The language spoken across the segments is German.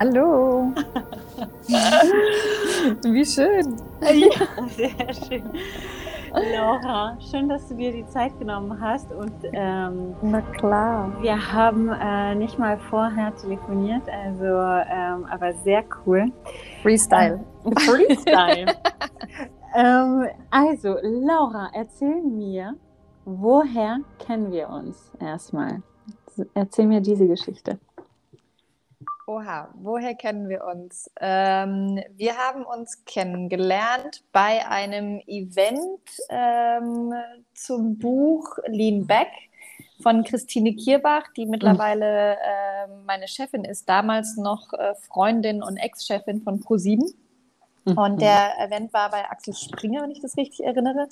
Hallo. Wie schön. Ja, sehr schön. Laura, schön, dass du dir die Zeit genommen hast. Und ähm, na klar. Wir haben äh, nicht mal vorher telefoniert, also ähm, aber sehr cool. Freestyle. Ähm, Freestyle. ähm, also, Laura, erzähl mir, woher kennen wir uns erstmal? Erzähl mir diese Geschichte. Oha, woher kennen wir uns? Ähm, wir haben uns kennengelernt bei einem Event ähm, zum Buch Lean Back von Christine Kierbach, die mittlerweile äh, meine Chefin ist, damals noch äh, Freundin und Ex-Chefin von ProSieben. Mhm. Und der Event war bei Axel Springer, wenn ich das richtig erinnere.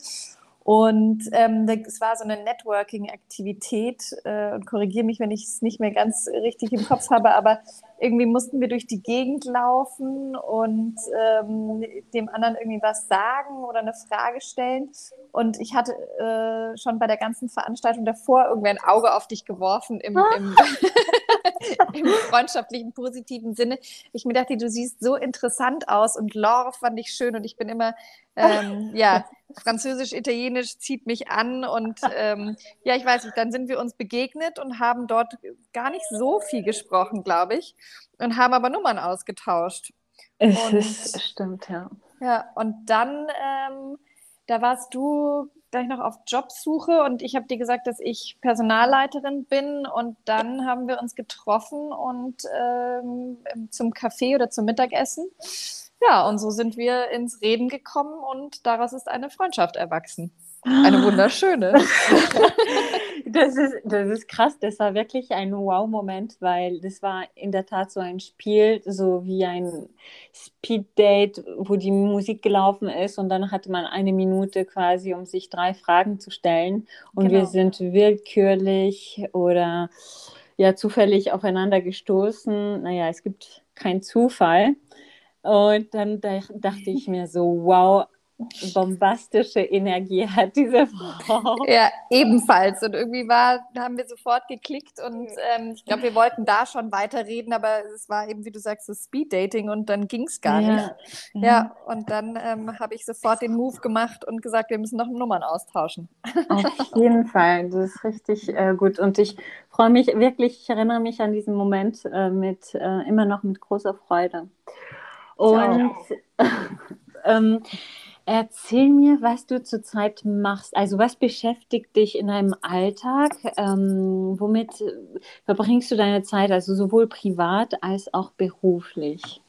Und ähm, es war so eine Networking-Aktivität äh, und korrigiere mich, wenn ich es nicht mehr ganz richtig im Kopf habe, aber irgendwie mussten wir durch die Gegend laufen und ähm, dem anderen irgendwie was sagen oder eine Frage stellen. Und ich hatte äh, schon bei der ganzen Veranstaltung davor irgendwie ein Auge auf dich geworfen im, im, im freundschaftlichen, positiven Sinne. Ich mir dachte, du siehst so interessant aus und Laure fand ich schön und ich bin immer, ähm, ja, Französisch, Italienisch zieht mich an und ähm, ja, ich weiß nicht, dann sind wir uns begegnet und haben dort gar nicht so viel gesprochen, glaube ich, und haben aber Nummern ausgetauscht. Es und, ist, stimmt, ja. Ja, und dann, ähm, da warst du gleich noch auf Jobsuche und ich habe dir gesagt, dass ich Personalleiterin bin und dann haben wir uns getroffen und ähm, zum Kaffee oder zum Mittagessen. Ja, und so sind wir ins Reden gekommen und daraus ist eine Freundschaft erwachsen. Eine wunderschöne. das, ist, das ist krass. Das war wirklich ein Wow-Moment, weil das war in der Tat so ein Spiel, so wie ein Speed-Date, wo die Musik gelaufen ist und dann hatte man eine Minute quasi, um sich drei Fragen zu stellen. Und genau. wir sind willkürlich oder ja zufällig aufeinander gestoßen. Naja, es gibt keinen Zufall. Und dann dachte ich mir so, wow, bombastische Energie hat diese Frau. Ja, ebenfalls. Und irgendwie war, haben wir sofort geklickt und ähm, ich glaube, wir wollten da schon weiterreden, aber es war eben, wie du sagst, das Speed-Dating und dann ging es gar ja. nicht. Ja, und dann ähm, habe ich sofort den Move gemacht und gesagt, wir müssen noch Nummern austauschen. Auf jeden Fall, das ist richtig äh, gut. Und ich freue mich wirklich, ich erinnere mich an diesen Moment äh, mit äh, immer noch mit großer Freude. Und ähm, erzähl mir, was du zurzeit machst. Also was beschäftigt dich in deinem Alltag? Ähm, womit verbringst du deine Zeit, also sowohl privat als auch beruflich?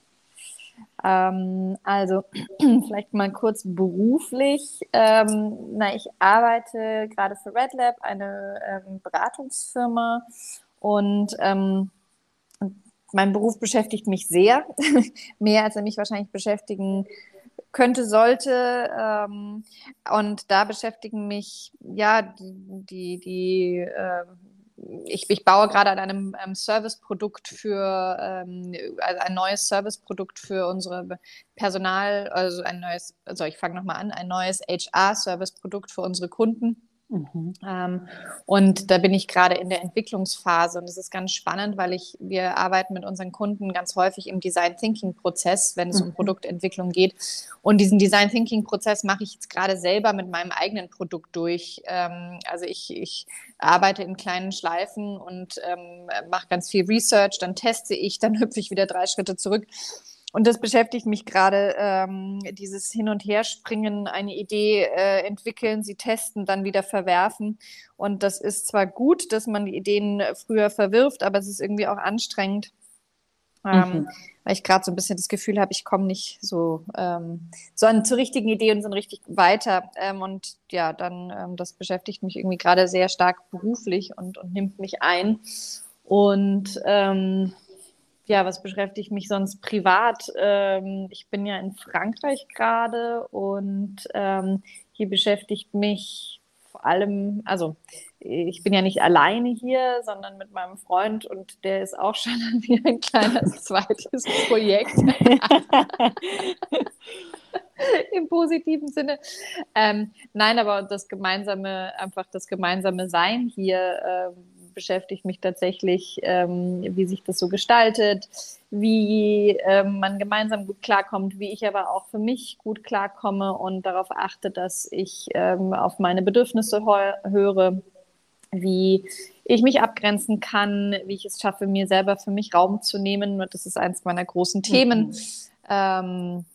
Ähm, also vielleicht mal kurz beruflich. Ähm, na, ich arbeite gerade für Red Lab, eine ähm, Beratungsfirma und ähm, mein Beruf beschäftigt mich sehr, mehr als er mich wahrscheinlich beschäftigen könnte, sollte. Ähm, und da beschäftigen mich ja die, die äh, ich, ich, baue gerade an einem, einem Serviceprodukt für ähm, also ein neues Serviceprodukt für unsere Personal, also ein neues, also ich fange nochmal an, ein neues HR-Serviceprodukt für unsere Kunden Mhm. Ähm, und da bin ich gerade in der Entwicklungsphase und es ist ganz spannend, weil ich, wir arbeiten mit unseren Kunden ganz häufig im Design Thinking Prozess, wenn es mhm. um Produktentwicklung geht. Und diesen Design Thinking Prozess mache ich jetzt gerade selber mit meinem eigenen Produkt durch. Ähm, also ich, ich arbeite in kleinen Schleifen und ähm, mache ganz viel Research, dann teste ich, dann hüpfe ich wieder drei Schritte zurück und das beschäftigt mich gerade, ähm, dieses Hin- und Herspringen, eine Idee äh, entwickeln, sie testen, dann wieder verwerfen. Und das ist zwar gut, dass man die Ideen früher verwirft, aber es ist irgendwie auch anstrengend, ähm, mhm. weil ich gerade so ein bisschen das Gefühl habe, ich komme nicht so, ähm, so an, zur richtigen Idee und so richtig weiter. Ähm, und ja, dann, ähm, das beschäftigt mich irgendwie gerade sehr stark beruflich und, und nimmt mich ein. Und ähm, ja, was beschäftigt mich sonst privat? Ähm, ich bin ja in Frankreich gerade und ähm, hier beschäftigt mich vor allem, also ich bin ja nicht alleine hier, sondern mit meinem Freund und der ist auch schon wie ein kleines zweites Projekt. Im positiven Sinne. Ähm, nein, aber das gemeinsame, einfach das gemeinsame Sein hier. Ähm, beschäftigt mich tatsächlich, ähm, wie sich das so gestaltet, wie ähm, man gemeinsam gut klarkommt, wie ich aber auch für mich gut klarkomme und darauf achte, dass ich ähm, auf meine Bedürfnisse höre, wie ich mich abgrenzen kann, wie ich es schaffe, mir selber für mich Raum zu nehmen. Das ist eins meiner großen Themen. Mhm.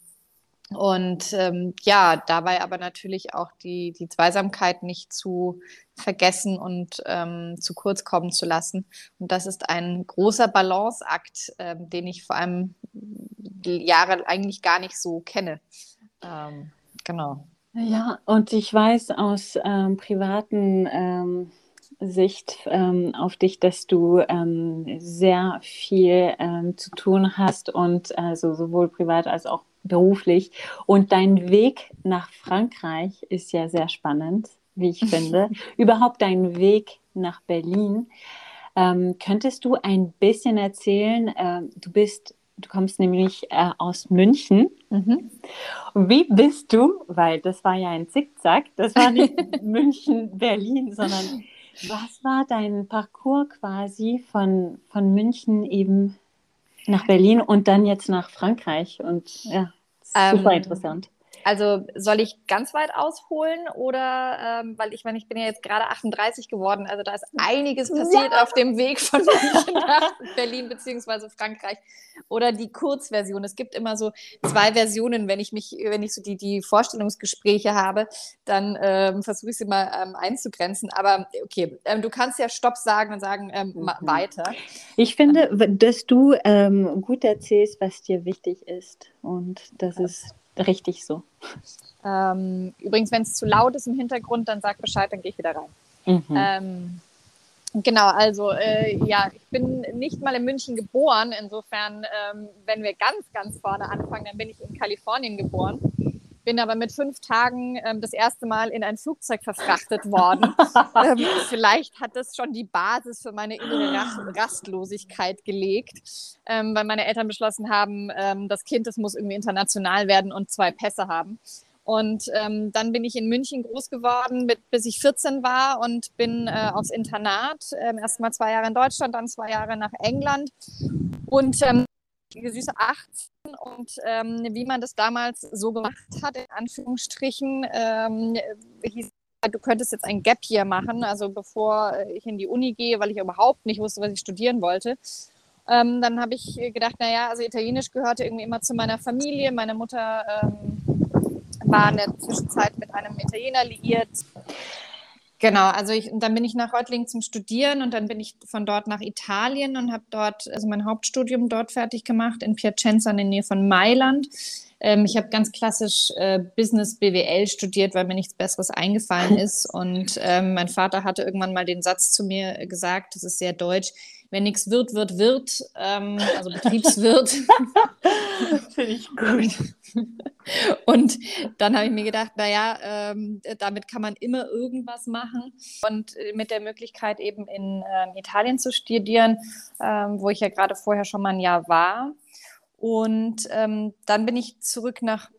Und ähm, ja, dabei aber natürlich auch die, die Zweisamkeit nicht zu vergessen und ähm, zu kurz kommen zu lassen. Und das ist ein großer Balanceakt, ähm, den ich vor allem die Jahre eigentlich gar nicht so kenne. Ähm, genau. Ja, und ich weiß aus ähm, privaten ähm, Sicht ähm, auf dich, dass du ähm, sehr viel ähm, zu tun hast und also sowohl privat als auch beruflich. Und dein Weg nach Frankreich ist ja sehr spannend, wie ich finde. Überhaupt dein Weg nach Berlin. Ähm, könntest du ein bisschen erzählen? Äh, du bist, du kommst nämlich äh, aus München. Mhm. Wie bist du? Weil das war ja ein Zickzack. Das war nicht München, Berlin, sondern was war dein Parcours quasi von, von München eben nach Berlin und dann jetzt nach Frankreich? Und ja, super ähm, interessant. Also soll ich ganz weit ausholen oder, ähm, weil ich meine, ich bin ja jetzt gerade 38 geworden, also da ist einiges passiert ja. auf dem Weg von München nach Berlin beziehungsweise Frankreich. Oder die Kurzversion. Es gibt immer so zwei Versionen, wenn ich mich, wenn ich so die, die Vorstellungsgespräche habe, dann ähm, versuche ich sie mal ähm, einzugrenzen. Aber okay, ähm, du kannst ja Stopp sagen und sagen ähm, mhm. weiter. Ich finde, dass du ähm, gut erzählst, was dir wichtig ist. Und das ist richtig so. Ähm, übrigens, wenn es zu laut ist im Hintergrund, dann sag Bescheid, dann gehe ich wieder rein. Mhm. Ähm, genau, also äh, ja, ich bin nicht mal in München geboren. Insofern, ähm, wenn wir ganz, ganz vorne anfangen, dann bin ich in Kalifornien geboren bin aber mit fünf Tagen ähm, das erste Mal in ein Flugzeug verfrachtet worden. ähm, vielleicht hat das schon die Basis für meine innere Rastlosigkeit gelegt, ähm, weil meine Eltern beschlossen haben, ähm, das Kind, das muss irgendwie international werden und zwei Pässe haben. Und ähm, dann bin ich in München groß geworden, mit, bis ich 14 war und bin äh, aufs Internat. Ähm, erst mal zwei Jahre in Deutschland, dann zwei Jahre nach England. Und ähm, süße 18 und ähm, wie man das damals so gemacht hat, in Anführungsstrichen, ähm, hieß, du könntest jetzt ein Gap hier machen, also bevor ich in die Uni gehe, weil ich überhaupt nicht wusste, was ich studieren wollte. Ähm, dann habe ich gedacht, naja, also Italienisch gehörte irgendwie immer zu meiner Familie. Meine Mutter ähm, war in der Zwischenzeit mit einem Italiener liiert. Genau, also ich, dann bin ich nach Reutlingen zum Studieren und dann bin ich von dort nach Italien und habe dort also mein Hauptstudium dort fertig gemacht in Piacenza in der Nähe von Mailand. Ähm, ich habe ganz klassisch äh, Business BWL studiert, weil mir nichts Besseres eingefallen ist. Und ähm, mein Vater hatte irgendwann mal den Satz zu mir gesagt, das ist sehr deutsch, wenn nichts wird, wird, wird, ähm, also Betriebswirt. Finde ich gut. Und dann habe ich mir gedacht, naja, ähm, damit kann man immer irgendwas machen. Und äh, mit der Möglichkeit eben in ähm, Italien zu studieren, ähm, wo ich ja gerade vorher schon mal ein Jahr war. Und ähm, dann bin ich zurück nach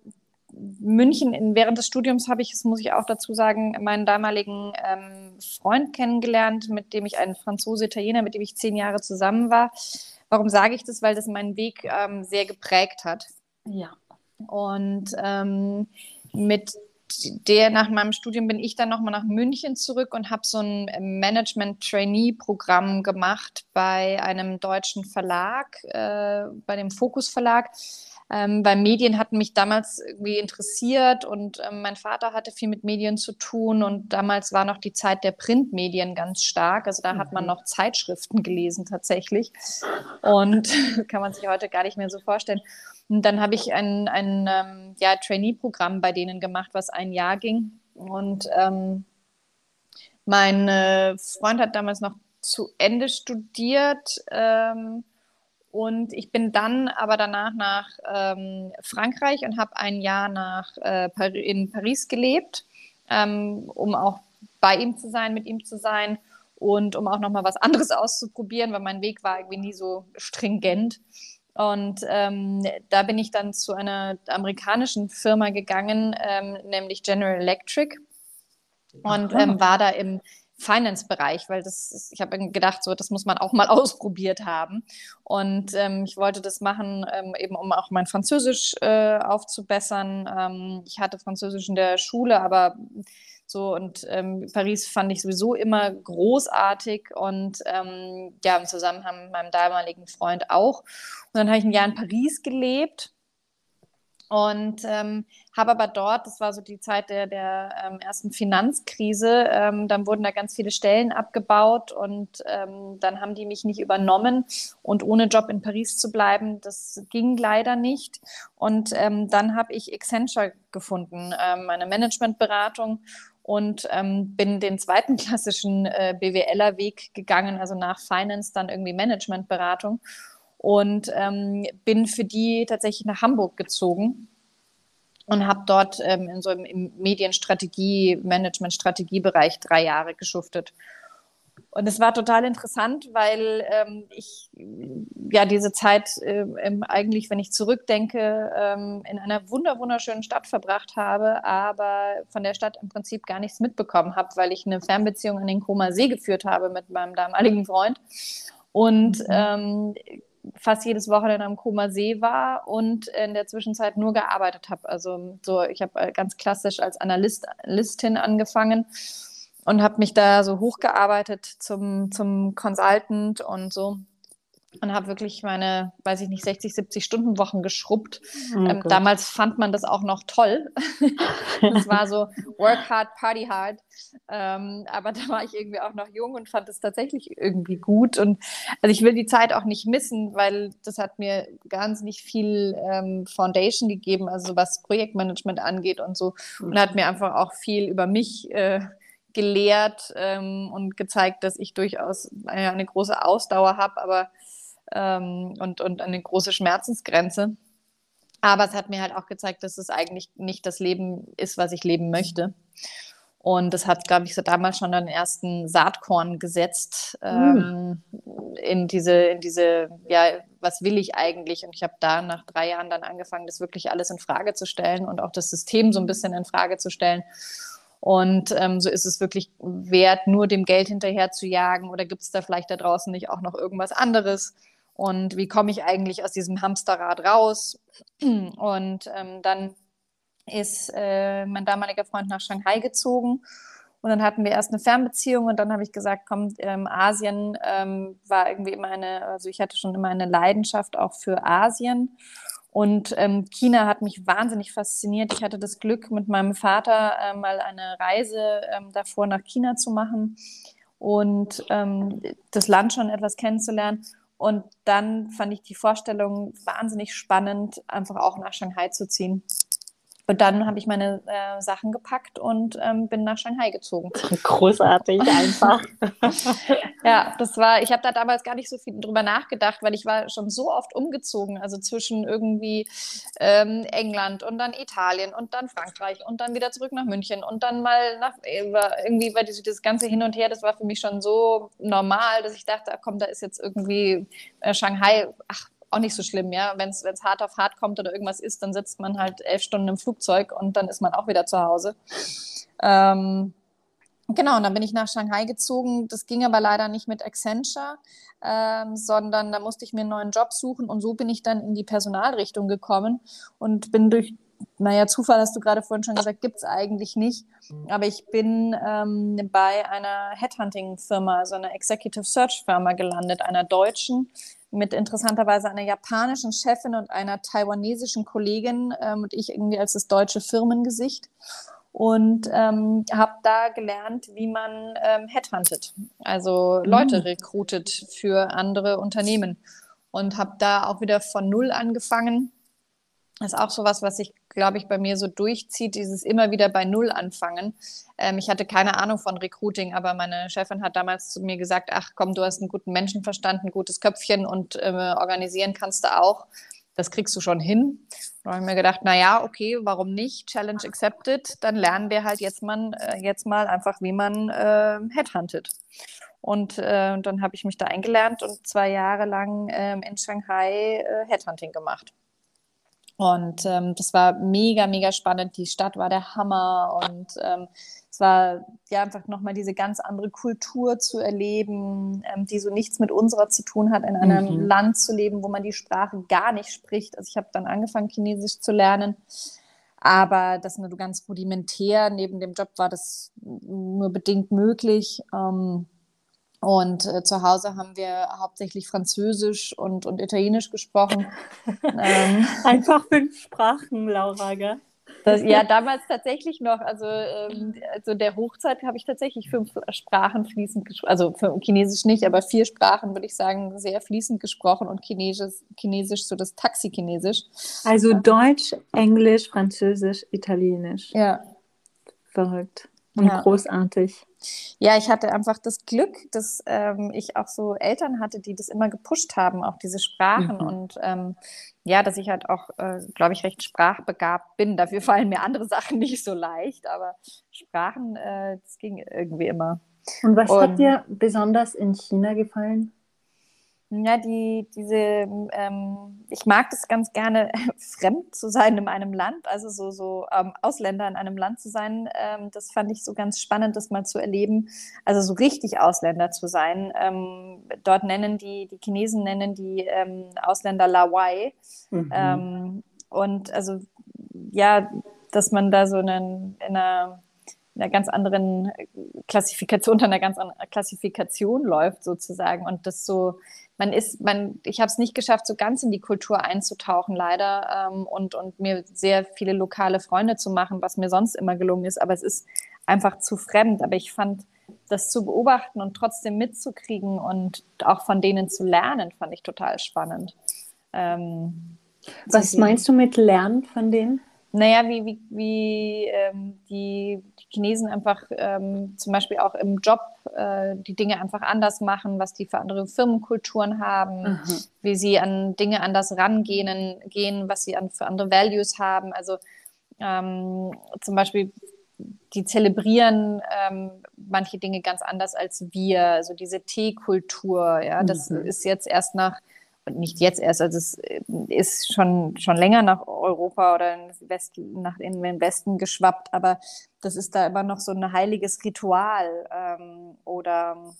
München, in, während des Studiums habe ich, das muss ich auch dazu sagen, meinen damaligen ähm, Freund kennengelernt, mit dem ich einen Franzose-Italiener, mit dem ich zehn Jahre zusammen war. Warum sage ich das? Weil das meinen Weg ähm, sehr geprägt hat. Ja. Und ähm, mit der nach meinem Studium bin ich dann nochmal nach München zurück und habe so ein Management-Trainee-Programm gemacht bei einem deutschen Verlag, äh, bei dem Fokus Verlag ähm, weil Medien hatten mich damals irgendwie interessiert und ähm, mein Vater hatte viel mit Medien zu tun und damals war noch die Zeit der Printmedien ganz stark. Also da mhm. hat man mhm. noch Zeitschriften gelesen tatsächlich und kann man sich heute gar nicht mehr so vorstellen. Und dann habe ich ein, ein ähm, ja, Trainee-Programm bei denen gemacht, was ein Jahr ging und ähm, mein äh, Freund hat damals noch zu Ende studiert. Ähm, und ich bin dann aber danach nach ähm, Frankreich und habe ein Jahr nach, äh, in Paris gelebt, ähm, um auch bei ihm zu sein, mit ihm zu sein und um auch nochmal was anderes auszuprobieren, weil mein Weg war irgendwie nie so stringent. Und ähm, da bin ich dann zu einer amerikanischen Firma gegangen, ähm, nämlich General Electric und ähm, war da im Finance-Bereich, weil das ist, ich habe gedacht, so das muss man auch mal ausprobiert haben. Und ähm, ich wollte das machen, ähm, eben um auch mein Französisch äh, aufzubessern. Ähm, ich hatte Französisch in der Schule, aber so und ähm, Paris fand ich sowieso immer großartig und ähm, ja, im Zusammenhang mit meinem damaligen Freund auch. Und dann habe ich ein Jahr in Paris gelebt und ähm, habe aber dort, das war so die Zeit der, der ähm, ersten Finanzkrise, ähm, dann wurden da ganz viele Stellen abgebaut und ähm, dann haben die mich nicht übernommen und ohne Job in Paris zu bleiben, das ging leider nicht. Und dann habe ich Accenture gefunden, ähm, eine Managementberatung und ähm, bin den zweiten klassischen äh, BWLer-Weg gegangen, also nach Finance dann irgendwie Managementberatung und ähm, bin für die tatsächlich nach Hamburg gezogen und habe dort ähm, in so einem Medienstrategie, Management-Strategiebereich drei Jahre geschuftet. Und es war total interessant, weil ähm, ich ja diese Zeit äh, eigentlich, wenn ich zurückdenke, ähm, in einer wunder wunderschönen Stadt verbracht habe, aber von der Stadt im Prinzip gar nichts mitbekommen habe, weil ich eine Fernbeziehung an den Koma See geführt habe mit meinem damaligen Freund. Und mhm. ähm, fast jedes Wochenende am Koma See war und in der Zwischenzeit nur gearbeitet habe. Also so, ich habe äh, ganz klassisch als Analystin angefangen und habe mich da so hochgearbeitet zum, zum Consultant und so und habe wirklich meine, weiß ich nicht, 60, 70 Stunden Wochen geschrubbt. Oh ähm, damals fand man das auch noch toll. das war so Work hard, Party hard. Ähm, aber da war ich irgendwie auch noch jung und fand es tatsächlich irgendwie gut. Und also ich will die Zeit auch nicht missen, weil das hat mir ganz nicht viel ähm, Foundation gegeben, also was Projektmanagement angeht und so. Und hat mir einfach auch viel über mich äh, gelehrt ähm, und gezeigt, dass ich durchaus eine, eine große Ausdauer habe, aber ähm, und, und eine große Schmerzensgrenze. Aber es hat mir halt auch gezeigt, dass es eigentlich nicht das Leben ist, was ich leben möchte. Und das hat, glaube ich, so damals schon den ersten Saatkorn gesetzt ähm, mm. in diese, in diese, ja, was will ich eigentlich? Und ich habe da nach drei Jahren dann angefangen, das wirklich alles in Frage zu stellen und auch das System so ein bisschen in Frage zu stellen. Und ähm, so ist es wirklich wert, nur dem Geld hinterher zu jagen oder gibt es da vielleicht da draußen nicht auch noch irgendwas anderes? und wie komme ich eigentlich aus diesem Hamsterrad raus. Und ähm, dann ist äh, mein damaliger Freund nach Shanghai gezogen und dann hatten wir erst eine Fernbeziehung und dann habe ich gesagt, komm, ähm, Asien ähm, war irgendwie immer eine, also ich hatte schon immer eine Leidenschaft auch für Asien. Und ähm, China hat mich wahnsinnig fasziniert. Ich hatte das Glück, mit meinem Vater äh, mal eine Reise ähm, davor nach China zu machen und ähm, das Land schon etwas kennenzulernen. Und dann fand ich die Vorstellung wahnsinnig spannend, einfach auch nach Shanghai zu ziehen. Und dann habe ich meine äh, Sachen gepackt und ähm, bin nach Shanghai gezogen. Großartig einfach. ja, das war, ich habe da damals gar nicht so viel drüber nachgedacht, weil ich war schon so oft umgezogen, also zwischen irgendwie ähm, England und dann Italien und dann Frankreich und dann wieder zurück nach München und dann mal nach, irgendwie war dieses, ganze Hin und Her, das war für mich schon so normal, dass ich dachte, ach komm, da ist jetzt irgendwie äh, Shanghai, ach, auch nicht so schlimm, ja. Wenn es hart auf hart kommt oder irgendwas ist, dann sitzt man halt elf Stunden im Flugzeug und dann ist man auch wieder zu Hause. Ähm, Genau, und dann bin ich nach Shanghai gezogen. Das ging aber leider nicht mit Accenture, ähm, sondern da musste ich mir einen neuen Job suchen. Und so bin ich dann in die Personalrichtung gekommen und bin durch, naja, Zufall hast du gerade vorhin schon gesagt, gibt es eigentlich nicht. Aber ich bin ähm, bei einer Headhunting-Firma, also einer Executive Search-Firma gelandet, einer deutschen, mit interessanterweise einer japanischen Chefin und einer taiwanesischen Kollegin ähm, und ich irgendwie als das deutsche Firmengesicht und ähm, habe da gelernt, wie man ähm, headhuntet, also Leute mhm. rekrutet für andere Unternehmen und habe da auch wieder von Null angefangen. Das ist auch so was, was sich glaube ich, bei mir so durchzieht, dieses immer wieder bei Null anfangen. Ähm, ich hatte keine Ahnung von Recruiting, aber meine Chefin hat damals zu mir gesagt, ach komm, du hast einen guten Menschenverstand, ein gutes Köpfchen und äh, organisieren kannst du auch. Das kriegst du schon hin. Da habe ich mir gedacht, naja, okay, warum nicht? Challenge accepted. Dann lernen wir halt jetzt mal, äh, jetzt mal einfach, wie man äh, Headhuntet. Und äh, dann habe ich mich da eingelernt und zwei Jahre lang ähm, in Shanghai äh, Headhunting gemacht. Und ähm, das war mega, mega spannend. Die Stadt war der Hammer und ähm, es war ja einfach nochmal diese ganz andere Kultur zu erleben, ähm, die so nichts mit unserer zu tun hat, in einem mhm. Land zu leben, wo man die Sprache gar nicht spricht. Also ich habe dann angefangen, Chinesisch zu lernen. Aber das nur ganz rudimentär. Neben dem Job war das nur bedingt möglich. Ähm, und äh, zu Hause haben wir hauptsächlich Französisch und, und Italienisch gesprochen. ähm, Einfach fünf Sprachen, Laura, gell? Das, ja, damals tatsächlich noch. Also, ähm, also der Hochzeit habe ich tatsächlich fünf Sprachen fließend gesprochen. Also für Chinesisch nicht, aber vier Sprachen würde ich sagen, sehr fließend gesprochen und Chinesisch, Chinesisch so das Taxi-Chinesisch. Also Deutsch, Englisch, Französisch, Italienisch. Ja. Verrückt. Und ja. großartig. Ja, ich hatte einfach das Glück, dass ähm, ich auch so Eltern hatte, die das immer gepusht haben, auch diese Sprachen. Mhm. Und ähm, ja, dass ich halt auch, äh, glaube ich, recht sprachbegabt bin. Dafür fallen mir andere Sachen nicht so leicht, aber Sprachen, äh, das ging irgendwie immer. Und was Und, hat dir besonders in China gefallen? Ja, die, diese, ähm, ich mag das ganz gerne, fremd zu sein in einem Land, also so, so ähm, Ausländer in einem Land zu sein. Ähm, das fand ich so ganz spannend, das mal zu erleben. Also so richtig Ausländer zu sein. Ähm, dort nennen die, die Chinesen nennen die ähm, Ausländer Lawai. Mhm. Ähm, und also, ja, dass man da so einen, in einer einer ganz anderen Klassifikation, unter einer ganz anderen Klassifikation läuft sozusagen und das so man ist, man, ich habe es nicht geschafft, so ganz in die Kultur einzutauchen, leider, ähm, und, und mir sehr viele lokale Freunde zu machen, was mir sonst immer gelungen ist. Aber es ist einfach zu fremd. Aber ich fand, das zu beobachten und trotzdem mitzukriegen und auch von denen zu lernen, fand ich total spannend. Ähm, was meinst du mit Lernen von denen? Naja, wie, wie, wie ähm, die, die, Chinesen einfach ähm, zum Beispiel auch im Job äh, die Dinge einfach anders machen, was die für andere Firmenkulturen haben, mhm. wie sie an Dinge anders rangehen, gehen, was sie an, für andere Values haben. Also ähm, zum Beispiel, die zelebrieren ähm, manche Dinge ganz anders als wir. Also diese Teekultur, ja, das mhm. ist jetzt erst nach und nicht jetzt erst, also es äh, ist schon, schon länger nach Europa oder in, West, nach, in den Westen geschwappt, aber das ist da immer noch so ein heiliges Ritual ähm, oder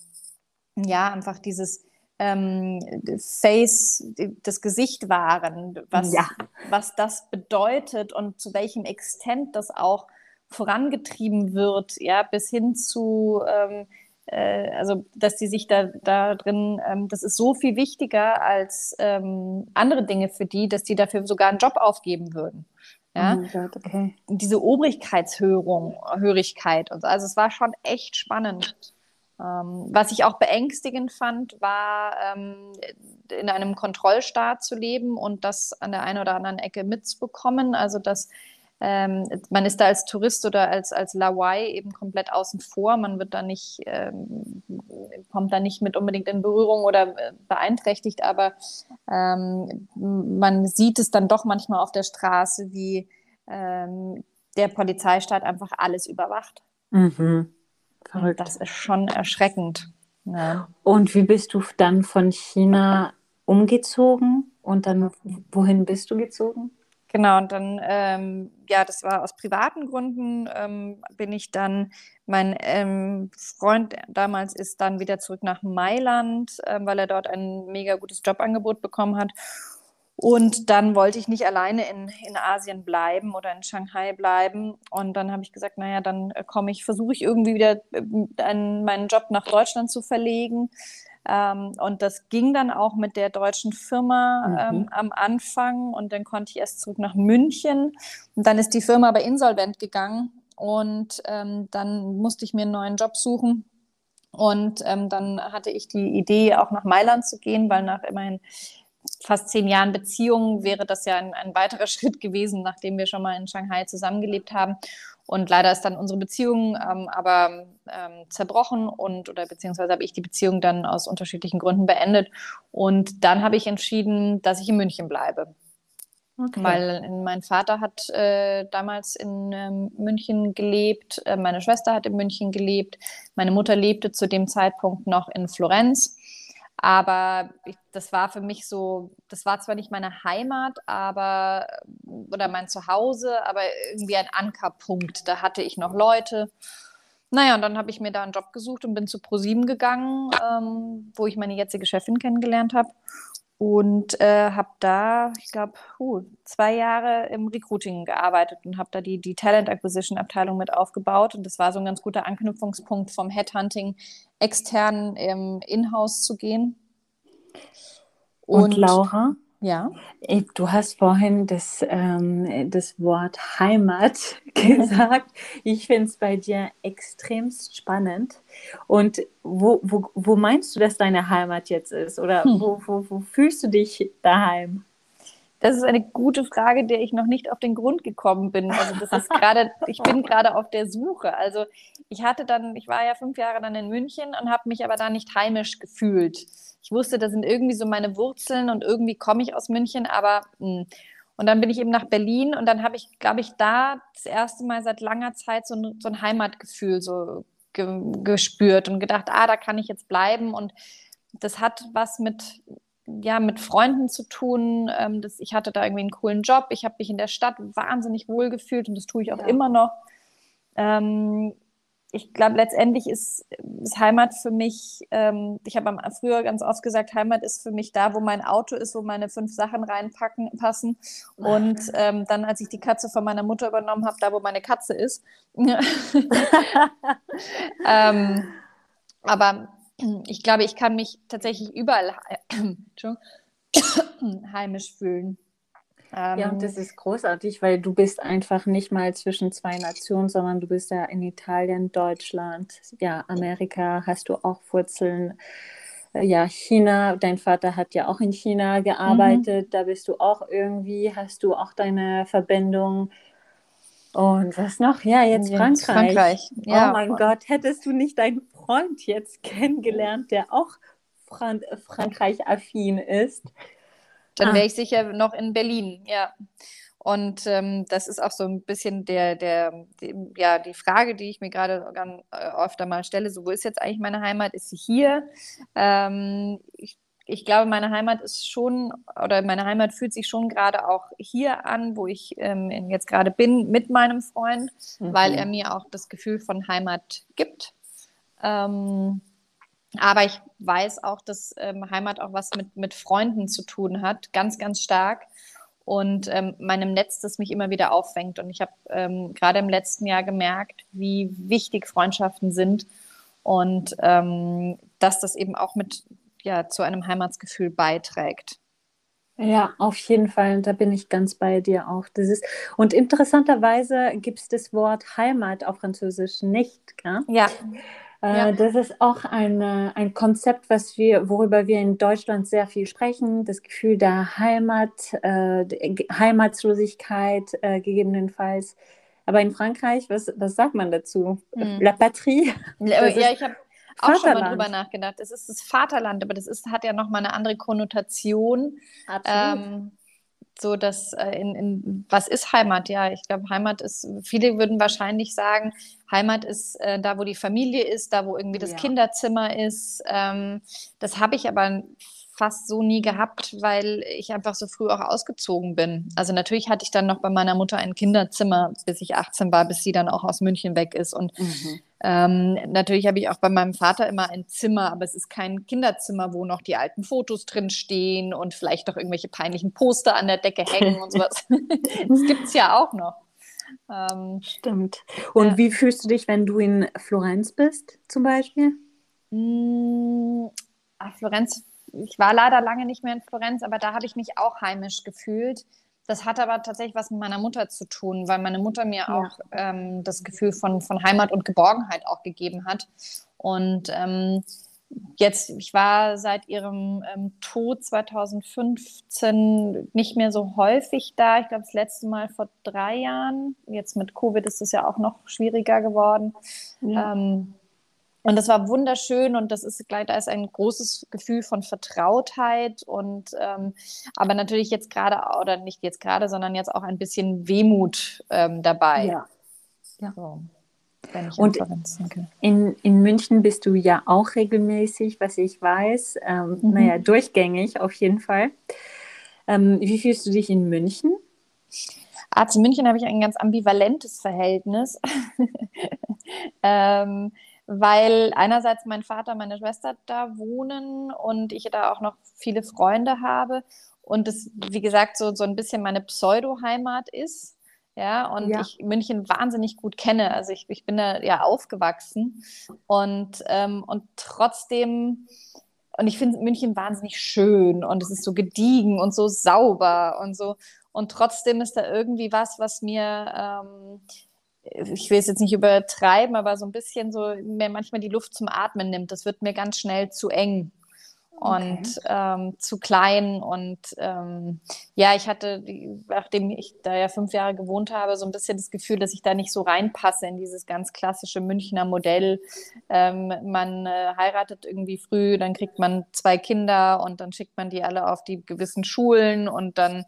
ja, einfach dieses ähm, Face, das Gesicht wahren, was, ja. was das bedeutet und zu welchem Extent das auch vorangetrieben wird, ja, bis hin zu ähm, äh, also dass sie sich da, da drin, ähm, das ist so viel wichtiger als ähm, andere Dinge für die, dass die dafür sogar einen Job aufgeben würden. Ja? Oh Gott, okay. Diese Obrigkeitshörung, Hörigkeit und so. Also es war schon echt spannend. Ähm, was ich auch beängstigend fand, war ähm, in einem Kontrollstaat zu leben und das an der einen oder anderen Ecke mitzubekommen. Also dass ähm, man ist da als Tourist oder als, als Lawai eben komplett außen vor. Man wird da nicht, ähm, kommt da nicht mit unbedingt in Berührung oder äh, beeinträchtigt, aber ähm, man sieht es dann doch manchmal auf der Straße, wie ähm, der Polizeistaat einfach alles überwacht. Mhm. Verrückt. das ist schon erschreckend. Ja. Und wie bist du dann von China umgezogen und dann wohin bist du gezogen? Genau, und dann, ähm, ja, das war aus privaten Gründen, ähm, bin ich dann, mein ähm, Freund damals ist dann wieder zurück nach Mailand, ähm, weil er dort ein mega gutes Jobangebot bekommen hat. Und dann wollte ich nicht alleine in, in Asien bleiben oder in Shanghai bleiben. Und dann habe ich gesagt, naja, dann äh, komme ich, versuche ich irgendwie wieder äh, einen, meinen Job nach Deutschland zu verlegen. Ähm, und das ging dann auch mit der deutschen Firma ähm, mhm. am Anfang und dann konnte ich erst zurück nach München und dann ist die Firma aber insolvent gegangen und ähm, dann musste ich mir einen neuen Job suchen. Und ähm, dann hatte ich die Idee, auch nach Mailand zu gehen, weil nach immerhin fast zehn Jahren Beziehung wäre das ja ein, ein weiterer Schritt gewesen, nachdem wir schon mal in Shanghai zusammengelebt haben. Und leider ist dann unsere Beziehung ähm, aber ähm, zerbrochen und oder beziehungsweise habe ich die Beziehung dann aus unterschiedlichen Gründen beendet. Und dann habe ich entschieden, dass ich in München bleibe. Okay. Weil mein Vater hat äh, damals in ähm, München gelebt, äh, meine Schwester hat in München gelebt, meine Mutter lebte zu dem Zeitpunkt noch in Florenz. Aber ich, das war für mich so, das war zwar nicht meine Heimat, aber oder mein Zuhause, aber irgendwie ein Ankerpunkt. Da hatte ich noch Leute. naja, und dann habe ich mir da einen Job gesucht und bin zu ProSieben gegangen, ähm, wo ich meine jetzige Chefin kennengelernt habe. Und äh, habe da, ich glaube, uh, zwei Jahre im Recruiting gearbeitet und habe da die, die Talent Acquisition Abteilung mit aufgebaut. Und das war so ein ganz guter Anknüpfungspunkt vom Headhunting extern im Inhouse zu gehen. Und, und Laura? Ja. Du hast vorhin das, ähm, das Wort Heimat gesagt. Ich finde es bei dir extremst spannend. Und wo, wo, wo meinst du, dass deine Heimat jetzt ist? Oder hm. wo, wo, wo fühlst du dich daheim? Das ist eine gute Frage, der ich noch nicht auf den Grund gekommen bin. Also das ist gerade, ich bin gerade auf der Suche. Also ich hatte dann, ich war ja fünf Jahre dann in München und habe mich aber da nicht heimisch gefühlt ich wusste, das sind irgendwie so meine Wurzeln und irgendwie komme ich aus München, aber mh. Hm. und dann bin ich eben nach Berlin und dann habe ich, glaube ich, da das erste Mal seit langer Zeit so ein, so ein Heimatgefühl so ge gespürt und gedacht, ah, da kann ich jetzt bleiben und das hat was mit ja, mit Freunden zu tun. Ähm, das, ich hatte da irgendwie einen coolen Job. Ich habe mich in der Stadt wahnsinnig wohl gefühlt und das tue ich auch ja. immer noch. Ähm, ich glaube, letztendlich ist, ist, Heimat für mich, ähm, ich habe früher ganz oft gesagt, Heimat ist für mich da, wo mein Auto ist, wo meine fünf Sachen reinpacken passen. Und ähm, dann, als ich die Katze von meiner Mutter übernommen habe, da, wo meine Katze ist. ähm, aber ich glaube, ich kann mich tatsächlich überall heimisch fühlen. Ähm, ja, und das ist großartig, weil du bist einfach nicht mal zwischen zwei Nationen, sondern du bist ja in Italien, Deutschland, ja, Amerika hast du auch Wurzeln. Äh, ja, China, dein Vater hat ja auch in China gearbeitet, mhm. da bist du auch irgendwie, hast du auch deine Verbindung. Und was noch? Ja, jetzt, jetzt Frankreich. Frankreich. Ja, oh mein Gott, hättest du nicht deinen Freund jetzt kennengelernt, der auch Fran Frankreich-affin ist? Dann ah. wäre ich sicher noch in Berlin, ja. Und ähm, das ist auch so ein bisschen der, der, die, ja, die Frage, die ich mir gerade äh, öfter mal stelle: so, wo ist jetzt eigentlich meine Heimat? Ist sie hier? Ähm, ich, ich glaube, meine Heimat ist schon, oder meine Heimat fühlt sich schon gerade auch hier an, wo ich ähm, jetzt gerade bin, mit meinem Freund, mhm. weil er mir auch das Gefühl von Heimat gibt. Ähm, aber ich weiß auch, dass ähm, Heimat auch was mit, mit Freunden zu tun hat, ganz, ganz stark. Und ähm, meinem Netz, das mich immer wieder auffängt. Und ich habe ähm, gerade im letzten Jahr gemerkt, wie wichtig Freundschaften sind und ähm, dass das eben auch mit ja, zu einem Heimatsgefühl beiträgt. Ja, auf jeden Fall. Da bin ich ganz bei dir auch. Das ist, und interessanterweise gibt es das Wort Heimat auf Französisch nicht. Gell? Ja. Äh, ja. Das ist auch ein, ein Konzept, was wir, worüber wir in Deutschland sehr viel sprechen. Das Gefühl der Heimat, äh, Heimatslosigkeit äh, gegebenenfalls. Aber in Frankreich, was, was sagt man dazu? Hm. La Patrie? Ja, ich habe auch schon mal drüber nachgedacht. Es ist das Vaterland, aber das ist, hat ja nochmal eine andere Konnotation. Absolut. Ähm, so dass äh, in, in, was ist Heimat? Ja, ich glaube, Heimat ist, viele würden wahrscheinlich sagen, Heimat ist äh, da, wo die Familie ist, da, wo irgendwie das ja. Kinderzimmer ist. Ähm, das habe ich aber fast so nie gehabt, weil ich einfach so früh auch ausgezogen bin. Also natürlich hatte ich dann noch bei meiner Mutter ein Kinderzimmer, bis ich 18 war, bis sie dann auch aus München weg ist. Und mhm. Ähm, natürlich habe ich auch bei meinem Vater immer ein Zimmer, aber es ist kein Kinderzimmer, wo noch die alten Fotos drin stehen und vielleicht noch irgendwelche peinlichen Poster an der Decke hängen und sowas. das gibt es ja auch noch. Ähm, Stimmt. Und äh, wie fühlst du dich, wenn du in Florenz bist, zum Beispiel? Mh, mm, Florenz ich war leider lange nicht mehr in Florenz, aber da habe ich mich auch heimisch gefühlt. Das hat aber tatsächlich was mit meiner Mutter zu tun, weil meine Mutter mir ja. auch ähm, das Gefühl von, von Heimat und Geborgenheit auch gegeben hat. Und ähm, jetzt, ich war seit ihrem ähm, Tod 2015 nicht mehr so häufig da. Ich glaube, das letzte Mal vor drei Jahren. Jetzt mit Covid ist es ja auch noch schwieriger geworden. Ja. Ähm, und das war wunderschön und das ist gleich, da ist ein großes Gefühl von Vertrautheit und ähm, aber natürlich jetzt gerade, oder nicht jetzt gerade, sondern jetzt auch ein bisschen Wehmut ähm, dabei. Ja. ja. So, und in, in München bist du ja auch regelmäßig, was ich weiß. Ähm, mhm. Naja, durchgängig auf jeden Fall. Ähm, wie fühlst du dich in München? Ah, zu München habe ich ein ganz ambivalentes Verhältnis. ähm, weil einerseits mein Vater, meine Schwester da wohnen und ich da auch noch viele Freunde habe und es, wie gesagt, so, so ein bisschen meine Pseudo-Heimat ist. Ja, und ja. ich München wahnsinnig gut kenne. Also ich, ich bin da ja aufgewachsen und, ähm, und trotzdem, und ich finde München wahnsinnig schön und es ist so gediegen und so sauber und so. Und trotzdem ist da irgendwie was, was mir, ähm, ich will es jetzt nicht übertreiben, aber so ein bisschen so mir manchmal die Luft zum Atmen nimmt. Das wird mir ganz schnell zu eng und okay. ähm, zu klein. Und ähm, ja, ich hatte, nachdem ich da ja fünf Jahre gewohnt habe, so ein bisschen das Gefühl, dass ich da nicht so reinpasse in dieses ganz klassische Münchner Modell. Ähm, man äh, heiratet irgendwie früh, dann kriegt man zwei Kinder und dann schickt man die alle auf die gewissen Schulen und dann,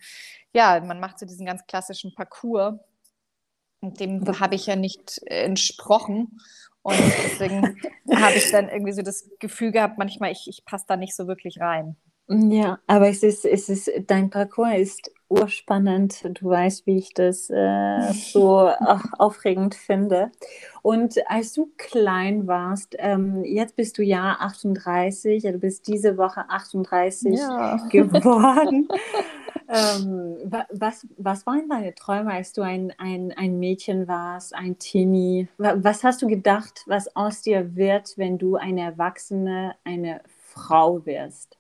ja, man macht so diesen ganz klassischen Parcours. Dem habe ich ja nicht äh, entsprochen. Und deswegen habe ich dann irgendwie so das Gefühl gehabt, manchmal, ich, ich passe da nicht so wirklich rein. Ja, aber es ist, es ist, dein Parcours ist urspannend. Du weißt, wie ich das äh, so aufregend finde. Und als du klein warst, ähm, jetzt bist du ja 38, du bist diese Woche 38 ja. geworden. ähm, was, was waren deine Träume, als du ein, ein, ein Mädchen warst, ein Teenie? Was hast du gedacht, was aus dir wird, wenn du eine Erwachsene, eine Frau wirst?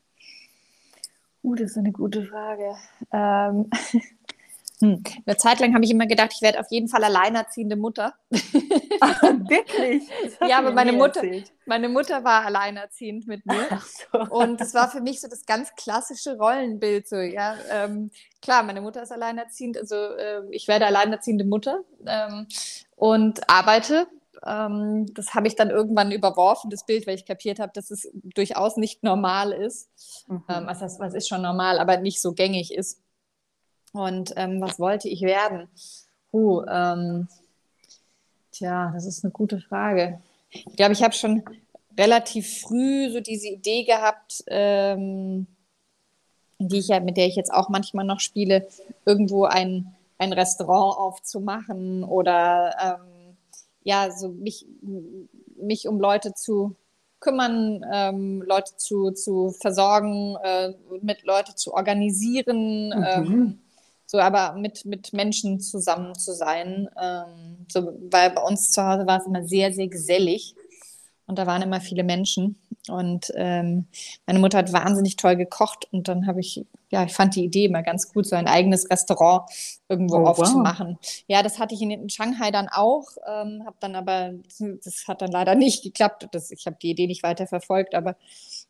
Uh, das ist eine gute Frage. Ähm, hm. Eine Zeit lang habe ich immer gedacht, ich werde auf jeden Fall alleinerziehende Mutter. Ach, wirklich? Ja, aber meine Mutter, meine Mutter war alleinerziehend mit mir. So. Und es war für mich so das ganz klassische Rollenbild. So, ja, ähm, klar, meine Mutter ist alleinerziehend, also äh, ich werde alleinerziehende Mutter ähm, und arbeite. Ähm, das habe ich dann irgendwann überworfen, das Bild, weil ich kapiert habe, dass es durchaus nicht normal ist. Mhm. Ähm, was, heißt, was ist schon normal, aber nicht so gängig ist. Und ähm, was wollte ich werden? Huh, ähm, tja, das ist eine gute Frage. Ich glaube, ich habe schon relativ früh so diese Idee gehabt, ähm, die ich ja, mit der ich jetzt auch manchmal noch spiele, irgendwo ein, ein Restaurant aufzumachen oder ähm, ja, so mich, mich um Leute zu kümmern, ähm, Leute zu, zu versorgen, äh, mit Leute zu organisieren. Mhm. Ähm, so aber mit, mit Menschen zusammen zu sein. Ähm, so, weil bei uns zu Hause war es immer sehr, sehr gesellig und da waren immer viele Menschen. Und ähm, meine Mutter hat wahnsinnig toll gekocht und dann habe ich, ja, ich fand die Idee immer ganz gut, so ein eigenes Restaurant irgendwo oh, aufzumachen. Wow. Ja, das hatte ich in, in Shanghai dann auch, ähm, habe dann aber, das hat dann leider nicht geklappt. Das, ich habe die Idee nicht weiter verfolgt, aber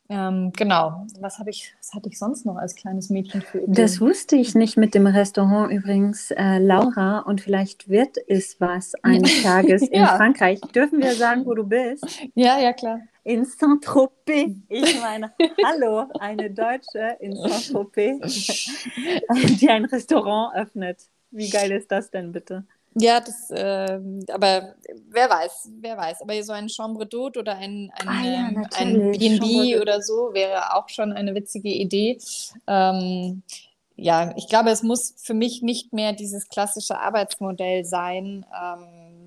ähm, genau. Was habe ich, was hatte ich sonst noch als kleines Mädchen für Ideen? Das wusste ich nicht mit dem Restaurant übrigens, äh, Laura. Und vielleicht wird es was eines Tages ja. in Frankreich. Dürfen wir sagen, wo du bist? Ja, ja, klar. In Saint-Tropez. Ich meine, hallo, eine Deutsche in Saint-Tropez, die ein Restaurant öffnet. Wie geil ist das denn bitte? Ja, das, äh, aber wer weiß, wer weiß. Aber so ein Chambre d'Hôte oder ein, ein, ah, ja, ähm, ein B&B oder so wäre auch schon eine witzige Idee. Ähm, ja, ich glaube, es muss für mich nicht mehr dieses klassische Arbeitsmodell sein, ähm,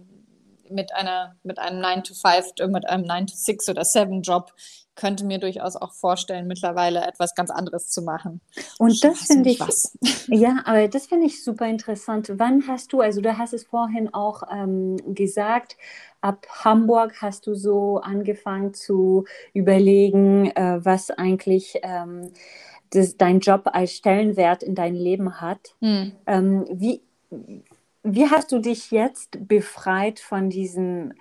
mit einer, mit einem 9 to 5, mit einem 9 to 6 oder 7 Job könnte mir durchaus auch vorstellen, mittlerweile etwas ganz anderes zu machen. Und ich das finde ich, was. ja, aber das finde ich super interessant. Wann hast du, also du hast es vorhin auch ähm, gesagt, ab Hamburg hast du so angefangen zu überlegen, äh, was eigentlich ähm, das, dein Job als Stellenwert in deinem Leben hat. Hm. Ähm, wie, wie hast du dich jetzt befreit von diesem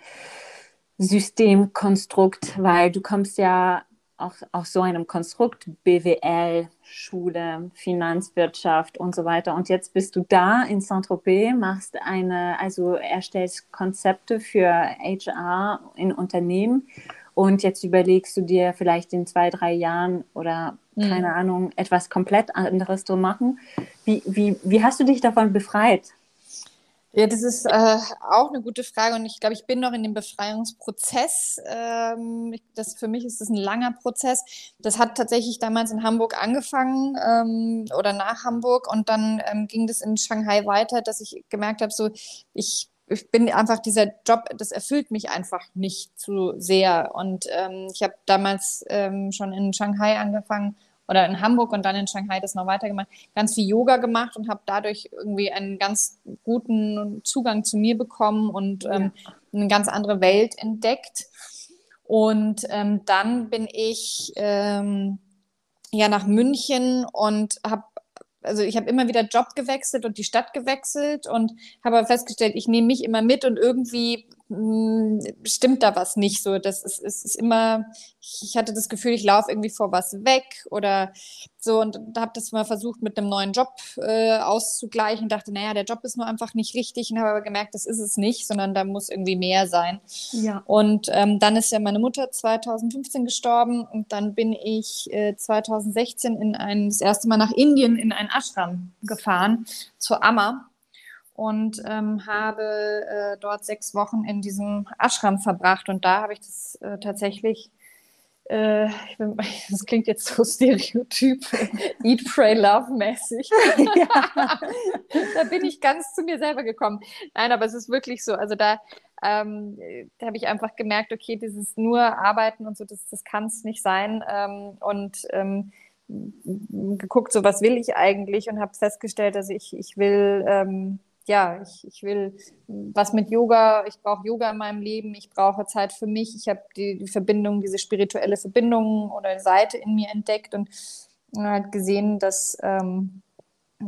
Systemkonstrukt, weil du kommst ja auch aus so einem Konstrukt, BWL, Schule, Finanzwirtschaft und so weiter. Und jetzt bist du da in Saint-Tropez, machst eine, also erstellst Konzepte für HR in Unternehmen und jetzt überlegst du dir vielleicht in zwei, drei Jahren oder mhm. keine Ahnung, etwas komplett anderes zu machen. Wie, wie, wie hast du dich davon befreit? Ja, das ist äh, auch eine gute Frage und ich glaube, ich bin noch in dem Befreiungsprozess. Ähm, das, für mich ist das ein langer Prozess. Das hat tatsächlich damals in Hamburg angefangen ähm, oder nach Hamburg und dann ähm, ging das in Shanghai weiter, dass ich gemerkt habe, so ich ich bin einfach dieser Job, das erfüllt mich einfach nicht zu sehr. Und ähm, ich habe damals ähm, schon in Shanghai angefangen oder in Hamburg und dann in Shanghai das noch weitergemacht, ganz viel Yoga gemacht und habe dadurch irgendwie einen ganz guten Zugang zu mir bekommen und ähm, eine ganz andere Welt entdeckt. Und ähm, dann bin ich ähm, ja nach München und habe also ich habe immer wieder Job gewechselt und die Stadt gewechselt und habe festgestellt, ich nehme mich immer mit und irgendwie hm, stimmt da was nicht so. Das ist, ist, ist immer, ich hatte das Gefühl, ich laufe irgendwie vor was weg oder so und da habe das mal versucht mit einem neuen Job äh, auszugleichen. Dachte, naja, der Job ist nur einfach nicht richtig und habe aber gemerkt, das ist es nicht, sondern da muss irgendwie mehr sein. Ja. Und ähm, dann ist ja meine Mutter 2015 gestorben und dann bin ich äh, 2016 in ein, das erste Mal nach Indien in ein Ashram gefahren, zur Amma und ähm, habe äh, dort sechs Wochen in diesem Ashram verbracht. Und da habe ich das äh, tatsächlich, äh, bin, das klingt jetzt so stereotyp, Eat, Pray, Love mäßig. da bin ich ganz zu mir selber gekommen. Nein, aber es ist wirklich so. Also da, ähm, da habe ich einfach gemerkt, okay, dieses nur Arbeiten und so, das, das kann es nicht sein. Ähm, und ähm, geguckt, so was will ich eigentlich und habe festgestellt, dass ich, ich will ähm, ja, ich, ich will was mit Yoga, ich brauche Yoga in meinem Leben, ich brauche Zeit für mich, ich habe die, die, Verbindung, diese spirituelle Verbindung oder Seite in mir entdeckt und halt gesehen, dass ähm,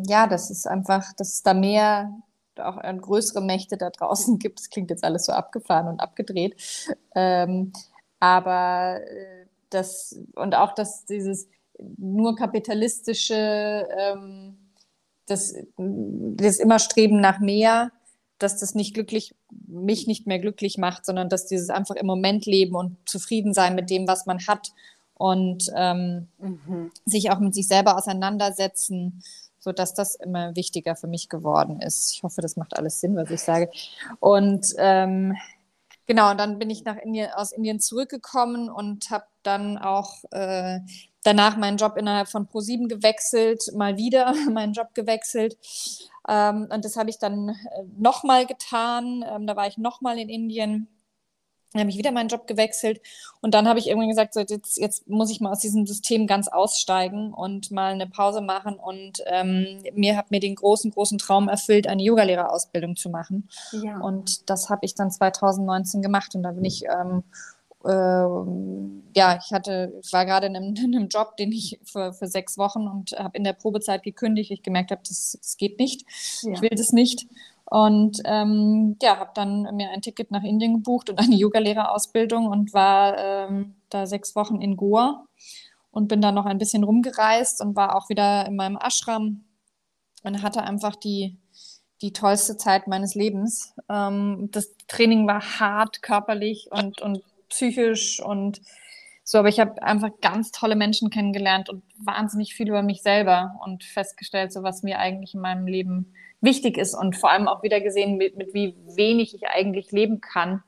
ja, dass es einfach, dass es da mehr, auch größere Mächte da draußen gibt. Das klingt jetzt alles so abgefahren und abgedreht. Ähm, aber äh, das und auch, dass dieses nur kapitalistische ähm, das, das immer Streben nach mehr, dass das nicht glücklich, mich nicht mehr glücklich macht, sondern dass dieses einfach im Moment leben und zufrieden sein mit dem, was man hat und ähm, mhm. sich auch mit sich selber auseinandersetzen, so dass das immer wichtiger für mich geworden ist. Ich hoffe, das macht alles Sinn, was ich sage. Und ähm, genau, und dann bin ich nach Indien, aus Indien zurückgekommen und habe dann auch äh, danach meinen Job innerhalb von Pro7 gewechselt, mal wieder meinen Job gewechselt. Ähm, und das habe ich dann äh, nochmal getan. Ähm, da war ich nochmal in Indien. Dann habe ich wieder meinen Job gewechselt und dann habe ich irgendwann gesagt, so, jetzt, jetzt muss ich mal aus diesem System ganz aussteigen und mal eine Pause machen und ähm, mir hat mir den großen, großen Traum erfüllt, eine Yogalehrerausbildung zu machen. Ja. Und das habe ich dann 2019 gemacht und da bin ich ähm, äh, ja, ich hatte, ich war gerade in einem, in einem, Job, den ich für, für sechs Wochen und habe in der Probezeit gekündigt. Ich gemerkt habe, das, das geht nicht. Ja. Ich will das nicht. Und ähm, ja, habe dann mir ein Ticket nach Indien gebucht und eine Yogalehrerausbildung und war ähm, da sechs Wochen in Goa und bin dann noch ein bisschen rumgereist und war auch wieder in meinem Ashram und hatte einfach die, die tollste Zeit meines Lebens. Ähm, das Training war hart körperlich und, und psychisch und so, aber ich habe einfach ganz tolle Menschen kennengelernt und wahnsinnig viel über mich selber und festgestellt, so was mir eigentlich in meinem Leben wichtig ist und vor allem auch wieder gesehen, mit, mit wie wenig ich eigentlich leben kann.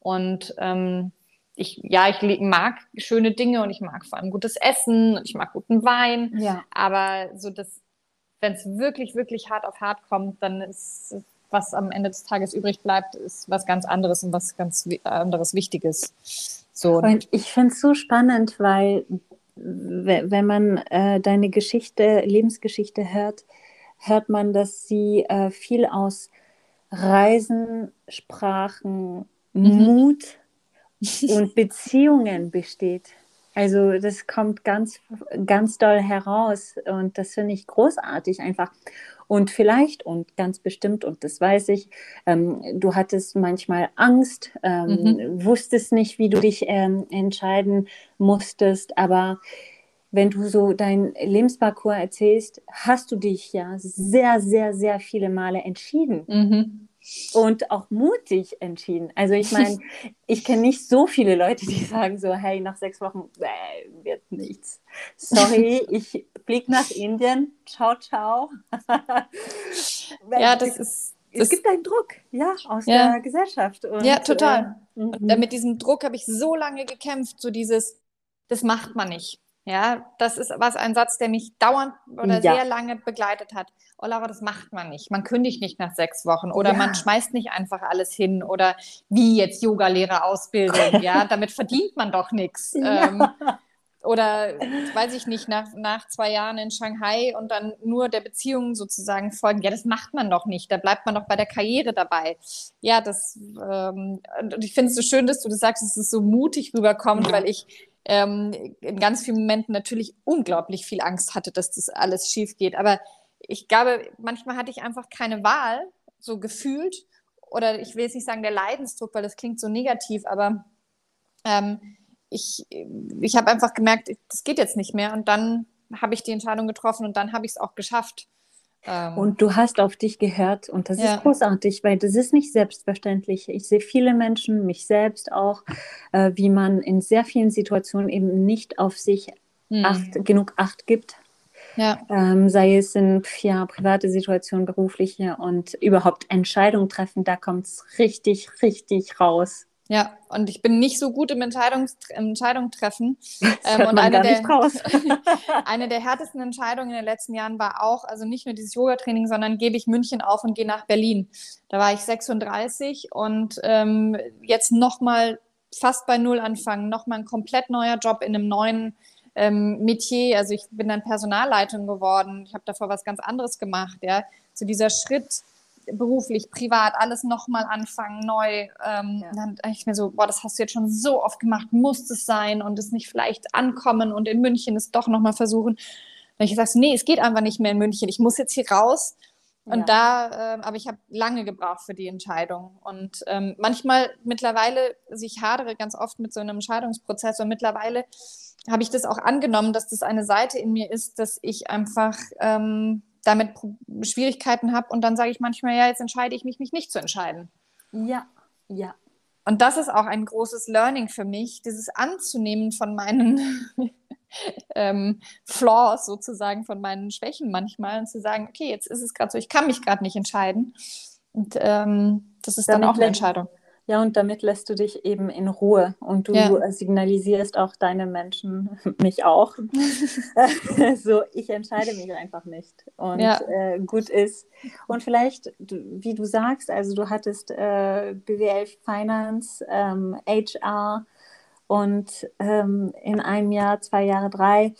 Und ähm, ich, ja, ich mag schöne Dinge und ich mag vor allem gutes Essen und ich mag guten Wein. Ja. Aber so das, wenn es wirklich, wirklich hart auf hart kommt, dann ist was am Ende des Tages übrig bleibt, ist was ganz anderes und was ganz anderes Wichtiges. So. Ich finde es so spannend, weil wenn man äh, deine Geschichte, Lebensgeschichte hört, hört man, dass sie äh, viel aus Reisen, Sprachen, mhm. Mut und Beziehungen besteht. Also das kommt ganz, ganz doll heraus und das finde ich großartig einfach. Und vielleicht und ganz bestimmt, und das weiß ich, ähm, du hattest manchmal Angst, ähm, mhm. wusstest nicht, wie du dich ähm, entscheiden musstest, aber wenn du so dein Lebensparcours erzählst, hast du dich ja sehr, sehr, sehr viele Male entschieden. Mhm und auch mutig entschieden. Also ich meine, ich kenne nicht so viele Leute, die sagen so, hey, nach sechs Wochen äh, wird nichts. Sorry, ich fliege nach Indien. Ciao, ciao. ja, das ist, es gibt einen Druck, ja, aus ja. der Gesellschaft. Und, ja, total. Äh, und mhm. mit diesem Druck habe ich so lange gekämpft, so dieses, das macht man nicht. Ja, das ist was ein Satz, der mich dauernd oder ja. sehr lange begleitet hat. Oh Laura, das macht man nicht. Man kündigt nicht nach sechs Wochen oder ja. man schmeißt nicht einfach alles hin oder wie jetzt Yogalehrer ausbilden. ja, damit verdient man doch nichts. Ja. Ähm, oder weiß ich nicht, nach, nach zwei Jahren in Shanghai und dann nur der Beziehung sozusagen folgen. Ja, das macht man doch nicht. Da bleibt man doch bei der Karriere dabei. Ja, das, ähm, und ich finde es so schön, dass du das sagst, dass es so mutig rüberkommt, weil ich ähm, in ganz vielen Momenten natürlich unglaublich viel Angst hatte, dass das alles schief geht. Aber ich glaube, manchmal hatte ich einfach keine Wahl, so gefühlt. Oder ich will jetzt nicht sagen der Leidensdruck, weil das klingt so negativ, aber ähm, ich, ich habe einfach gemerkt, das geht jetzt nicht mehr. Und dann habe ich die Entscheidung getroffen und dann habe ich es auch geschafft. Ähm, und du hast auf dich gehört und das ja. ist großartig, weil das ist nicht selbstverständlich. Ich sehe viele Menschen, mich selbst auch, äh, wie man in sehr vielen Situationen eben nicht auf sich mhm. acht, genug Acht gibt. Ja. Ähm, sei es in ja, private Situationen, berufliche und überhaupt Entscheidungen treffen, da kommt es richtig, richtig raus. Ja, und ich bin nicht so gut im Entscheidungs Entscheidung treffen. Das ähm, und eine der, eine der härtesten Entscheidungen in den letzten Jahren war auch, also nicht nur dieses Yoga-Training, sondern gebe ich München auf und gehe nach Berlin. Da war ich 36 und ähm, jetzt nochmal fast bei Null anfangen, nochmal ein komplett neuer Job in einem neuen ähm, Metier. Also ich bin dann Personalleitung geworden. Ich habe davor was ganz anderes gemacht. Ja, so dieser Schritt beruflich, privat, alles nochmal anfangen, neu. Ähm, ja. Dann dachte ich mir so, boah, das hast du jetzt schon so oft gemacht, muss es sein und es nicht vielleicht ankommen und in München es doch nochmal versuchen. Und ich gesagt, nee, es geht einfach nicht mehr in München, ich muss jetzt hier raus. Und ja. da, äh, aber ich habe lange gebraucht für die Entscheidung. Und ähm, manchmal mittlerweile, also ich hadere ganz oft mit so einem Entscheidungsprozess und mittlerweile habe ich das auch angenommen, dass das eine Seite in mir ist, dass ich einfach ähm, damit Schwierigkeiten habe und dann sage ich manchmal, ja, jetzt entscheide ich mich, mich nicht zu entscheiden. Ja, ja. Und das ist auch ein großes Learning für mich, dieses anzunehmen von meinen ähm, Flaws sozusagen, von meinen Schwächen manchmal und zu sagen, okay, jetzt ist es gerade so, ich kann mich gerade nicht entscheiden. Und ähm, das ist Damit dann auch eine Entscheidung. Ja, und damit lässt du dich eben in Ruhe und du ja. signalisierst auch deine Menschen, mich auch. so, ich entscheide mich einfach nicht. Und ja. äh, gut ist. Und vielleicht, wie du sagst, also du hattest äh, BWL Finance, ähm, HR und ähm, in einem Jahr, zwei Jahre, drei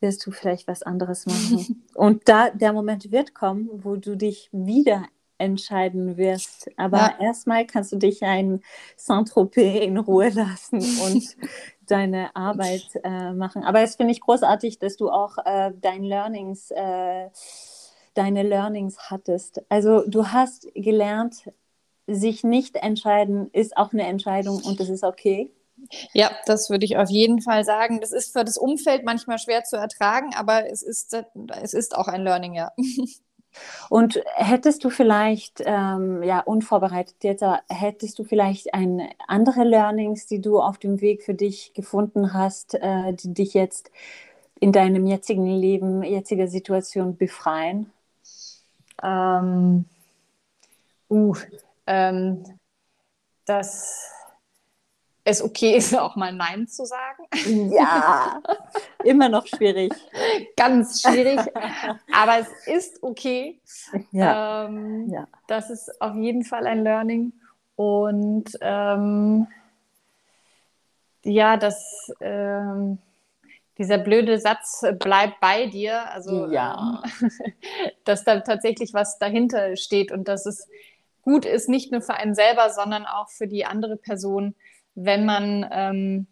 wirst du vielleicht was anderes machen. und da der Moment wird kommen, wo du dich wieder entscheiden wirst. Aber ja. erstmal kannst du dich ein Saint-Tropez in Ruhe lassen und deine Arbeit äh, machen. Aber es finde ich großartig, dass du auch äh, dein Learnings, äh, deine Learnings hattest. Also du hast gelernt, sich nicht entscheiden ist auch eine Entscheidung und das ist okay. Ja, das würde ich auf jeden Fall sagen. Das ist für das Umfeld manchmal schwer zu ertragen, aber es ist, es ist auch ein Learning, ja. Und hättest du vielleicht, ähm, ja, unvorbereitet jetzt, hättest du vielleicht ein, andere Learnings, die du auf dem Weg für dich gefunden hast, äh, die dich jetzt in deinem jetzigen Leben, jetziger Situation befreien? Ähm, uh, ähm, das es okay ist, auch mal Nein zu sagen. Ja, immer noch schwierig. Ganz schwierig. Aber es ist okay. Ja. Ähm, ja. Das ist auf jeden Fall ein Learning. Und ähm, ja, das, ähm, dieser blöde Satz bleibt bei dir, also ja. Ähm, dass da tatsächlich was dahinter steht und dass es gut ist, nicht nur für einen selber, sondern auch für die andere Person, wenn man ähm,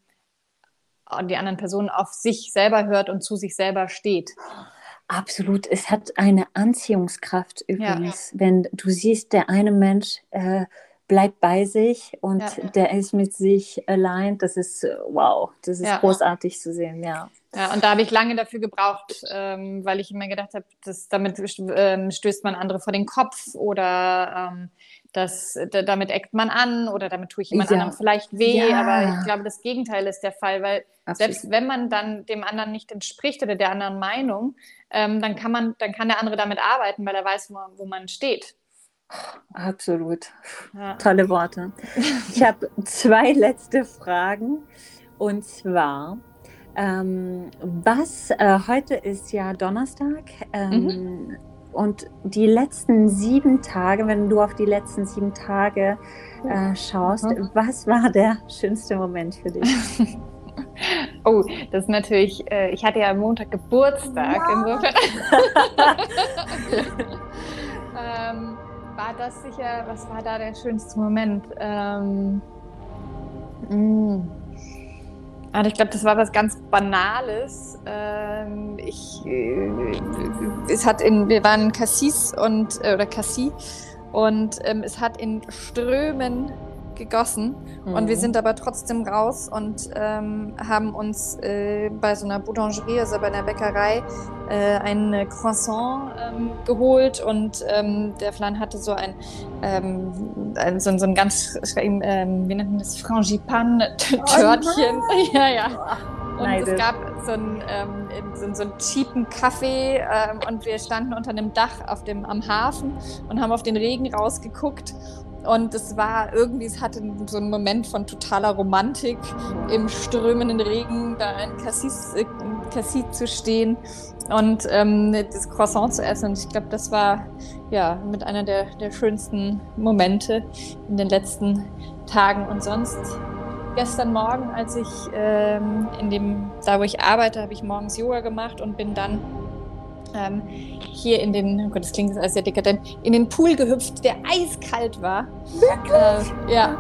die anderen Personen auf sich selber hört und zu sich selber steht. Absolut. Es hat eine Anziehungskraft übrigens. Ja. Wenn du siehst, der eine Mensch äh, bleibt bei sich und ja. der ist mit sich allein, das ist wow, das ist ja. großartig zu sehen, ja. Ja, und da habe ich lange dafür gebraucht, ähm, weil ich immer gedacht habe, damit ähm, stößt man andere vor den Kopf oder ähm, das, damit eckt man an oder damit tue ich jemand ja. anderem vielleicht weh. Ja. Aber ich glaube, das Gegenteil ist der Fall, weil Absolut. selbst wenn man dann dem anderen nicht entspricht oder der anderen Meinung, ähm, dann kann man, dann kann der andere damit arbeiten, weil er weiß, wo, wo man steht. Absolut. Ja. Tolle Worte. Ich habe zwei letzte Fragen. Und zwar, ähm, was, äh, heute ist ja Donnerstag. Ähm, mhm. Und die letzten sieben Tage, wenn du auf die letzten sieben Tage äh, schaust, mhm. was war der schönste Moment für dich? Oh, das ist natürlich, äh, ich hatte ja am Montag Geburtstag, ja. insofern. ähm, war das sicher, was war da der schönste Moment? Ähm, mm. Also ich glaube, das war was ganz Banales. Ähm, ich, äh, es hat in, wir waren Cassis und, äh, oder Cassis und ähm, es hat in Strömen gegossen. Mhm. Und wir mhm. sind aber trotzdem raus und ähm, haben uns äh, bei so einer Boulangerie, also bei einer Bäckerei, äh, ein Croissant ähm, geholt. Und ähm, der Flan hatte so ein, ähm, ein so, so, ein ganz, ähm, wie nennt man das, Frangipan-Törtchen. Oh ja, ja. Und Neidisch. es gab so einen, ähm, so, so einen cheapen Kaffee ähm, und wir standen unter einem Dach auf dem, am Hafen und haben auf den Regen rausgeguckt und es war irgendwie, es hatte so einen Moment von totaler Romantik, im strömenden Regen da in Cassis, äh, Cassis zu stehen und ähm, das Croissant zu essen. Und ich glaube, das war ja mit einer der, der schönsten Momente in den letzten Tagen. Und sonst gestern Morgen, als ich ähm, in dem, da wo ich arbeite, habe ich morgens Yoga gemacht und bin dann ähm, hier in den, oh Gott, das klingt alles sehr dekadent, in den Pool gehüpft, der eiskalt war. Wirklich? Äh, ja.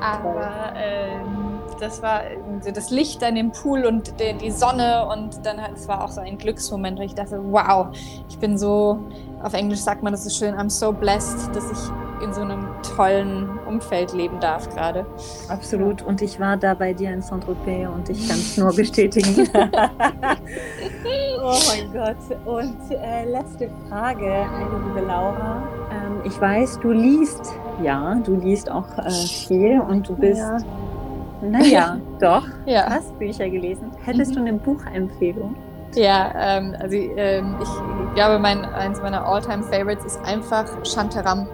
Aber ähm, das war das Licht an dem Pool und die, die Sonne und dann es war auch so ein Glücksmoment, wo ich dachte, wow, ich bin so, auf Englisch sagt man das so schön, I'm so blessed, dass ich in so einem tollen Umfeld leben darf gerade. Absolut. Und ich war da bei dir in Saint-Tropez und ich kann es nur bestätigen. oh mein Gott. Und äh, letzte Frage, liebe Laura. Ähm, ich weiß, du liest, ja, du liest auch äh, viel und du bist. Ja naja, doch. Ja. Du hast Bücher gelesen. Hättest mhm. du eine Buchempfehlung? Ja, ähm, also ähm, ich glaube, mein, eins meiner All-Time-Favorites ist einfach Shantaram.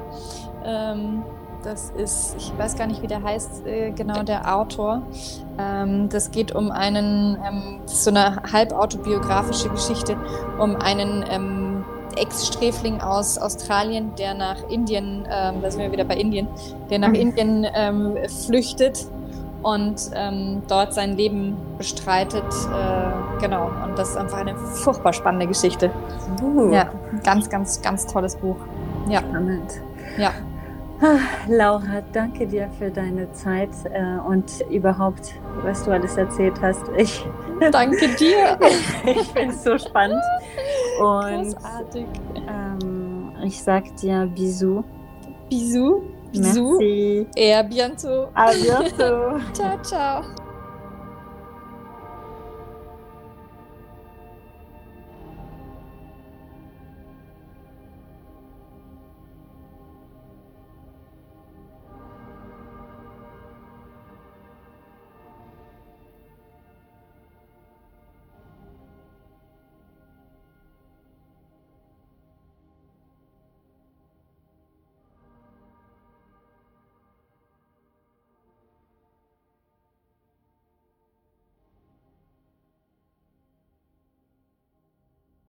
Ähm, das ist, ich weiß gar nicht, wie der heißt, äh, genau der Autor. Ähm, das geht um einen, ähm, so eine halbautobiografische Geschichte, um einen ähm, Ex-Sträfling aus Australien, der nach Indien, ähm, da sind wir wieder bei Indien, der nach mhm. Indien ähm, flüchtet und ähm, dort sein Leben bestreitet. Äh, genau, und das ist einfach eine furchtbar spannende Geschichte. Uh. Ja, ganz, ganz, ganz tolles Buch. Ja. Spannend. Ja. Ah, Laura, danke dir für deine Zeit äh, und überhaupt, was du alles erzählt hast. Ich danke dir. ich finde es so spannend. Und Großartig. Ähm, ich sag dir Bisous. Bisous. Bisous. Merci. Et à bientôt. À bientôt. ciao, ciao.